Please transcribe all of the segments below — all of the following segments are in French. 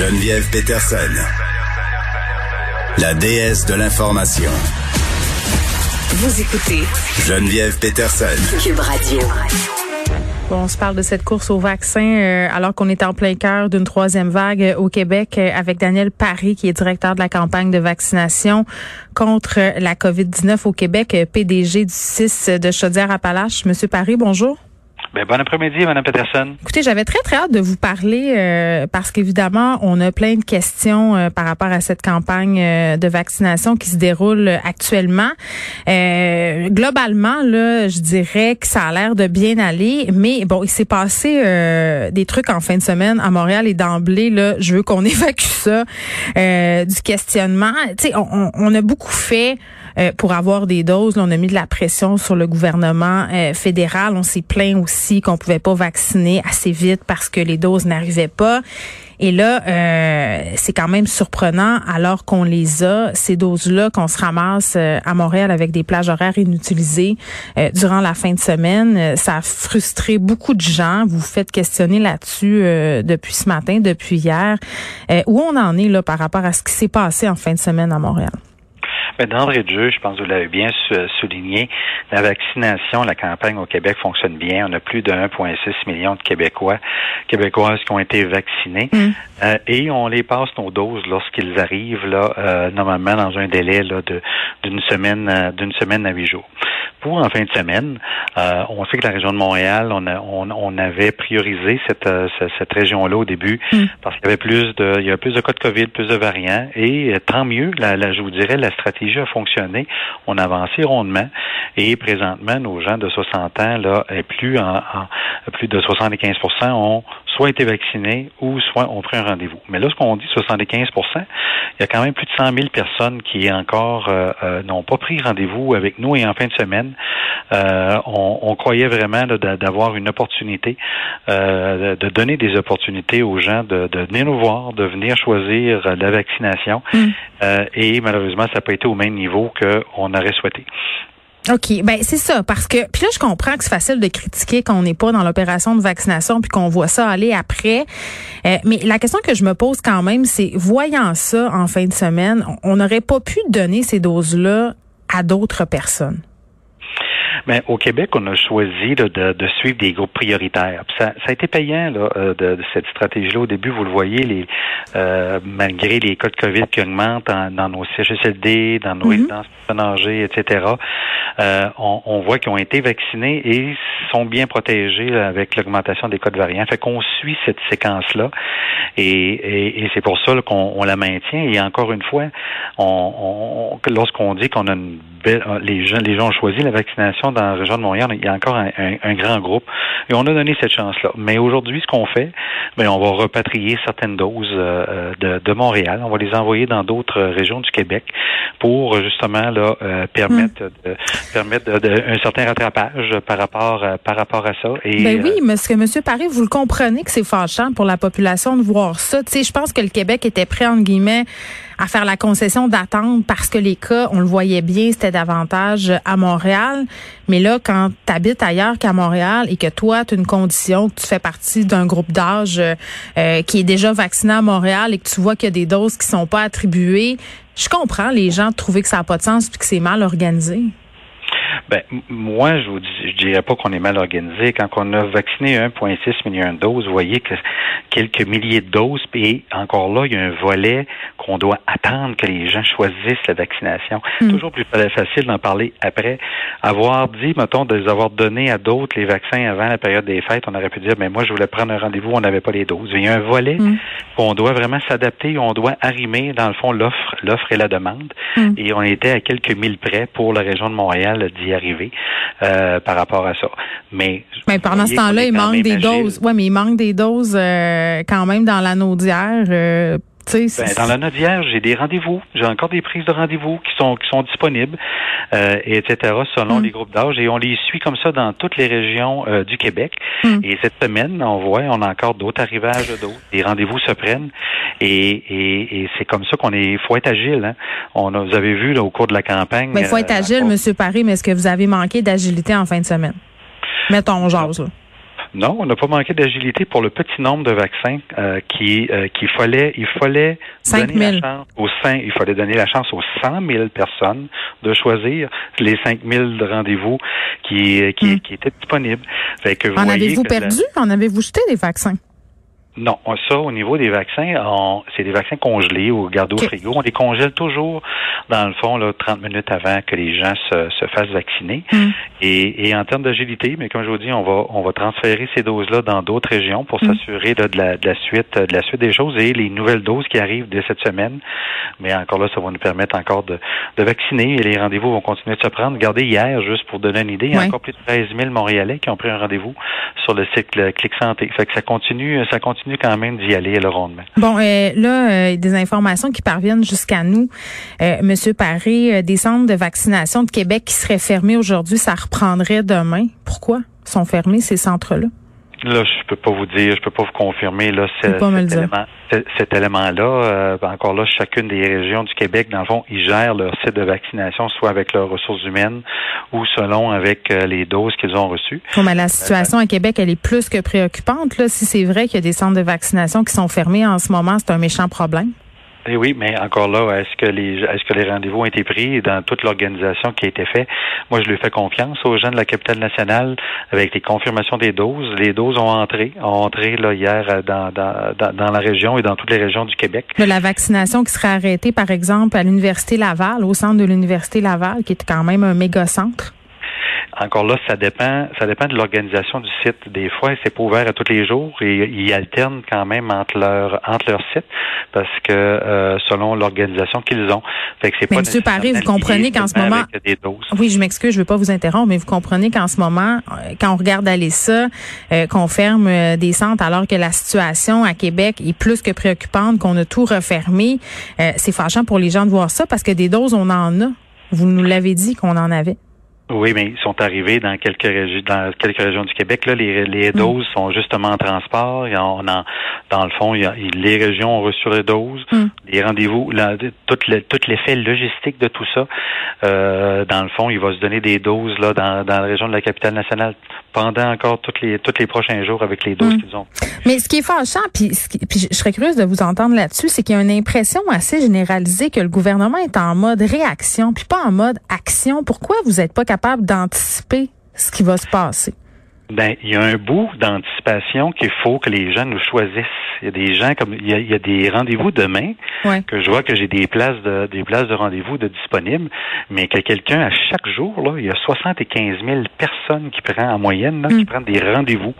Geneviève Peterson, la déesse de l'information. Vous écoutez Geneviève Peterson. Cube Radio. Bon, on se parle de cette course au vaccin euh, alors qu'on est en plein cœur d'une troisième vague euh, au Québec euh, avec Daniel Paris qui est directeur de la campagne de vaccination contre la COVID-19 au Québec, PDG du 6 de Chaudière-Appalaches. Monsieur Paris, bonjour. Ben, bon après-midi, Mme Peterson. Écoutez, j'avais très, très hâte de vous parler euh, parce qu'évidemment, on a plein de questions euh, par rapport à cette campagne euh, de vaccination qui se déroule actuellement. globalement, là, je dirais que ça a l'air de bien aller, mais bon, il s'est passé des trucs en fin de semaine à Montréal et d'emblée, là, je veux qu'on évacue ça du questionnement. Tu sais, on, on, a beaucoup fait pour avoir des doses. on a mis de la pression sur le gouvernement fédéral. On s'est plaint aussi qu'on pouvait pas vacciner assez vite parce que les doses n'arrivaient pas. Et là, euh, c'est quand même surprenant, alors qu'on les a, ces doses-là, qu'on se ramasse euh, à Montréal avec des plages horaires inutilisées euh, durant la fin de semaine. Ça a frustré beaucoup de gens. Vous vous faites questionner là-dessus depuis ce matin, depuis hier. où on en est là par rapport à ce qui s'est passé en fin de semaine à Montréal? D'entrée de jeu, je pense que vous l'avez bien souligné, la vaccination, la campagne au Québec fonctionne bien. On a plus de 1,6 million de Québécois, Québécoises qui ont été vaccinés mm. euh, et on les passe nos doses lorsqu'ils arrivent là, euh, normalement dans un délai là, de d'une semaine euh, d'une semaine à huit jours pour en fin de semaine. Euh, on sait que la région de Montréal, on, on, avait priorisé cette, euh, cette région-là au début mm. parce qu'il y avait plus de, il y a plus de cas de COVID, plus de variants, et euh, tant mieux. La, je vous dirais, la stratégie a fonctionné. On a avancé rondement, et présentement, nos gens de 60 ans là, et plus en, en plus de 75% ont soit été vaccinés ou soit ont pris un rendez-vous. Mais lorsqu'on dit 75% il y a quand même plus de 100 000 personnes qui encore euh, euh, n'ont pas pris rendez-vous avec nous et en fin de semaine, euh, on, croyait vraiment d'avoir une opportunité, de donner des opportunités aux gens de, venir nous voir, de venir choisir la vaccination. Mm. et malheureusement, ça n'a pas été au même niveau qu'on aurait souhaité. OK, ben c'est ça parce que puis là je comprends que c'est facile de critiquer quand on n'est pas dans l'opération de vaccination puis qu'on voit ça aller après. Euh, mais la question que je me pose quand même c'est voyant ça en fin de semaine, on n'aurait pas pu donner ces doses là à d'autres personnes. Mais au Québec, on a choisi de, de, suivre des groupes prioritaires. Ça, ça, a été payant là, euh, de, de cette stratégie-là. Au début, vous le voyez, les, euh, malgré les cas de COVID qui augmentent dans nos CHSLD, dans nos mm résidences etc., euh, on, on, voit qu'ils ont été vaccinés et sont bien protégés avec l'augmentation des cas de variants. Fait qu'on suit cette séquence-là et, et, et c'est pour ça qu'on on la maintient. Et encore une fois, on, on lorsqu'on dit qu'on a une belle, les gens, les gens ont choisi la vaccination dans la région de Montréal, il y a encore un, grand groupe. Et on a donné cette chance-là. Mais aujourd'hui, ce qu'on fait, ben, on va repatrier certaines doses euh, de, Montréal. On va les envoyer dans d'autres régions du Québec pour justement là euh, permettre hmm. de, permettre un certain rattrapage par rapport euh, par rapport à ça. Et, ben oui, parce que Monsieur Paris, vous le comprenez que c'est fâchant pour la population de voir ça. Tu sais, je pense que le Québec était prêt entre guillemets à faire la concession d'attendre parce que les cas, on le voyait bien, c'était davantage à Montréal. Mais là, quand tu ailleurs qu'à Montréal et que toi, tu as une condition, que tu fais partie d'un groupe d'âge euh, qui est déjà vacciné à Montréal et que tu vois qu'il y a des doses qui sont pas attribuées, je comprends les gens de trouver que ça n'a pas de sens et que c'est mal organisé. Ben, moi, je vous dis, je dirais pas qu'on est mal organisé. Quand on a vacciné 1,6 million de doses, vous voyez que quelques milliers de doses, et encore là, il y a un volet qu'on doit attendre que les gens choisissent la vaccination. Hmm. Toujours plus facile d'en parler après. Avoir dit, mettons, de les avoir donné à d'autres les vaccins avant la période des fêtes, on aurait pu dire, mais moi, je voulais prendre un rendez-vous, on n'avait pas les doses. Il y a un volet hmm. qu'on doit vraiment s'adapter, on doit arrimer, dans le fond, l'offre, l'offre et la demande. Hmm. Et on était à quelques mille près pour la région de Montréal d'y arriver euh, par rapport à ça. Mais, mais pendant ce temps-là, il manque des doses. Ouais, mais il manque des doses euh, quand même dans l'anneau d'hier. Ben, dans la note d'hier, j'ai des rendez-vous. J'ai encore des prises de rendez-vous qui sont qui sont disponibles, euh, et etc. Selon mm. les groupes d'âge, et on les suit comme ça dans toutes les régions euh, du Québec. Mm. Et cette semaine, on voit, on a encore d'autres arrivages d'autres. Les rendez-vous se prennent, et, et, et c'est comme ça qu'on est. Faut être agile. Hein. On a, vous avez vu là, au cours de la campagne. Mais il faut être euh, agile, Monsieur Paris. Mais est-ce que vous avez manqué d'agilité en fin de semaine? Mettons, genre ça. Non, on n'a pas manqué d'agilité pour le petit nombre de vaccins euh, qui euh, qu'il fallait il fallait donner la chance aux il fallait donner la chance aux 100 000 personnes de choisir les 5 000 rendez-vous qui qui, hmm. qui étaient disponibles. en avez-vous perdu? En avez-vous jeté des vaccins? Non, ça, au niveau des vaccins, c'est des vaccins congelés ou gardés au frigo. On les congèle toujours, dans le fond, là, 30 minutes avant que les gens se, se fassent vacciner. Mm. Et, et, en termes d'agilité, mais comme je vous dis, on va on va transférer ces doses-là dans d'autres régions pour mm. s'assurer de la, de la suite de la suite des choses et les nouvelles doses qui arrivent dès cette semaine. Mais encore là, ça va nous permettre encore de, de vacciner et les rendez-vous vont continuer de se prendre. Regardez hier, juste pour donner une idée, il y a encore plus de 13 000 Montréalais qui ont pris un rendez-vous sur le site Clic Santé. Fait que ça continue, ça continue quand même d'y aller. Bon, euh, là, euh, des informations qui parviennent jusqu'à nous. Euh, Monsieur Paré, euh, des centres de vaccination de Québec qui seraient fermés aujourd'hui, ça reprendrait demain. Pourquoi sont fermés ces centres-là? Là, je peux pas vous dire, je peux pas vous confirmer là cet, élément, cet élément-là. Euh, encore là, chacune des régions du Québec, dans le fond, ils gèrent leur site de vaccination, soit avec leurs ressources humaines ou selon avec euh, les doses qu'ils ont reçues. mais la situation à Québec, elle est plus que préoccupante. Là, si c'est vrai qu'il y a des centres de vaccination qui sont fermés en ce moment, c'est un méchant problème. Eh oui, mais encore là, est-ce que les est-ce que les rendez-vous ont été pris dans toute l'organisation qui a été faite? Moi, je lui fais confiance aux gens de la capitale nationale avec les confirmations des doses. Les doses ont entré, ont entré là hier euh, dans, la région et dans toutes les régions du Québec. De la vaccination qui serait arrêtée, par exemple, à l'Université Laval, au centre de l'Université Laval, qui est quand même un méga centre. Encore là, ça dépend, ça dépend de l'organisation du site. Des fois, c'est pas ouvert à tous les jours et ils alternent quand même entre leur entre leur site parce que euh, selon l'organisation qu'ils ont. Fait que c'est pas Monsieur Paris, vous comprenez qu'en ce moment, oui, je m'excuse, je veux pas vous interrompre, mais vous comprenez qu'en ce moment, euh, quand on regarde aller ça, euh, qu'on ferme des centres alors que la situation à Québec est plus que préoccupante, qu'on a tout refermé, c'est fâchant pour les gens de voir ça parce que des doses, on en a. Vous nous l'avez dit qu'on en avait. Oui, mais ils sont arrivés dans quelques régions, dans quelques régions du Québec. Là, les, les mm. doses sont justement en transport. Il y en, dans le fond, il y a, les régions ont reçu les doses, mm. les rendez-vous, tout, le, tout l'effet logistique de tout ça. Euh, dans le fond, il va se donner des doses là dans, dans la région de la capitale nationale pendant encore toutes les tous les prochains jours avec les doses mm. qu'ils ont. Mais ce qui est fâchant, puis, puis je serais curieuse de vous entendre là-dessus, c'est qu'il y a une impression assez généralisée que le gouvernement est en mode réaction, puis pas en mode action. Pourquoi vous n'êtes pas capable d'anticiper ce qui va se passer? Ben, il y a un bout d'anticipation qu'il faut que les gens nous choisissent. Il y a des gens comme il y a, des rendez-vous demain que je vois que j'ai des places de des places de rendez-vous de disponibles, mais que quelqu'un à chaque jour là, il y a 75 000 personnes qui prennent en moyenne qui mm. prennent des rendez-vous.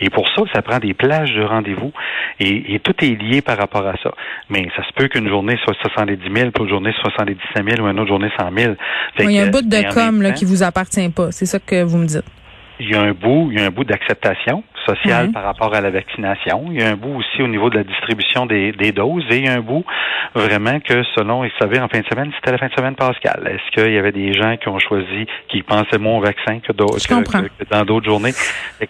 Et pour ça, ça prend des plages de rendez-vous et, tout est lié par rapport à ça. Mais ça se peut qu'une journée soit 70 000, pour une journée 77 000 ou une autre journée 100 000. il y a un bout de com là, qui vous appartient pas. C'est ça que vous me dites il y a un bout, il y a un bout d'acceptation sociale par rapport à la vaccination. Il y a un bout aussi au niveau de la distribution des, des doses et il y a un bout vraiment que selon, vous savez, en fin de semaine, c'était la fin de semaine pascale. Est-ce qu'il y avait des gens qui ont choisi, qui pensaient moins au vaccin que, que, dans d'autres journées?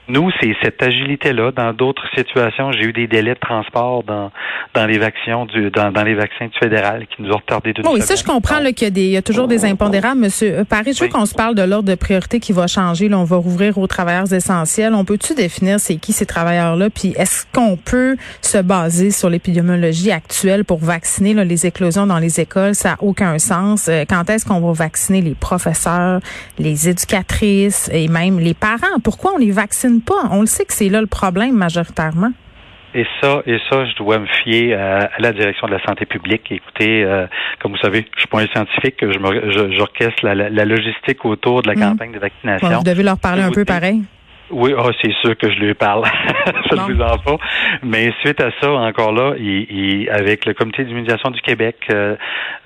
nous, c'est cette agilité-là. Dans d'autres situations, j'ai eu des délais de transport dans, dans les vaccins du, dans, dans les vaccins du fédéral qui nous ont retardé d'une Oui, ça, je comprends qu'il y, a des, il y a toujours des impondérables. Monsieur Paris, je veux qu'on se parle de l'ordre de priorité qui va changer. Là, on va rouvrir aux travailleurs essentiels. On peut-tu définir c'est qui ces travailleurs-là? Puis est-ce qu'on peut se baser sur l'épidémiologie actuelle pour vacciner les éclosions dans les écoles? Ça n'a aucun sens. Euh, quand est-ce qu'on va vacciner les professeurs, les éducatrices et même les parents? Pourquoi on les vaccine pas? On le sait que c'est là le problème majoritairement. Et ça, et ça, je dois me fier à, la direction de la santé publique. Écoutez, euh, comme vous savez, je suis pas un scientifique, je j'orchestre la, la, logistique autour de la mmh. campagne de vaccination. vous devez leur parler un peu pareil. Oui, oh, c'est sûr que je lui parle. je ne vous en pas. Mais suite à ça, encore là, il, avec le comité d'immunisation du Québec, euh,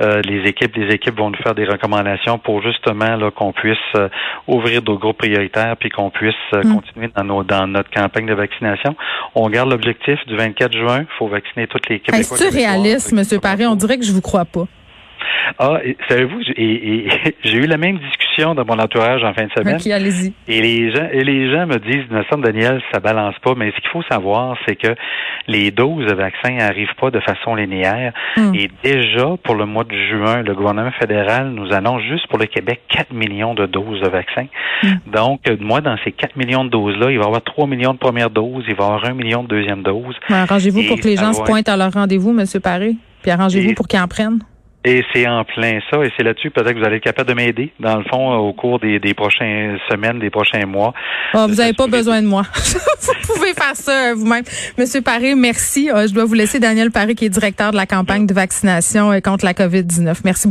euh, les équipes, les équipes vont nous faire des recommandations pour justement là qu'on puisse euh, ouvrir nos groupes prioritaires puis qu'on puisse mm. continuer dans nos dans notre campagne de vaccination. On garde l'objectif du 24 juin. Il faut vacciner toutes les Québécois. Est-ce réaliste, M. Paré? On dirait que je vous crois pas. Ah, savez-vous, j'ai eu la même discussion dans mon entourage en fin de semaine. Allez-y. Et les gens, et les gens me disent, Nelson Daniel, ça balance pas. Mais ce qu'il faut savoir, c'est que les doses de vaccins n'arrivent pas de façon linéaire. Hmm. Et déjà, pour le mois de juin, le gouvernement fédéral nous annonce juste pour le Québec 4 millions de doses de vaccins. Hmm. Donc, moi, dans ces 4 millions de doses-là, il va y avoir 3 millions de premières doses, il va y avoir 1 million de deuxième dose. Arrangez-vous pour que les gens se pointent à leur rendez-vous, M. Paré, puis arrangez-vous pour qu'ils en prennent. Et c'est en plein ça, et c'est là-dessus peut-être que vous allez être capable de m'aider, dans le fond, au cours des, prochaines semaines, des prochains mois. Ah, vous n'avez pas besoin de moi. vous pouvez faire ça euh, vous-même. Monsieur Paré, merci. Euh, je dois vous laisser Daniel Paré, qui est directeur de la campagne de vaccination euh, contre la COVID-19. Merci beaucoup.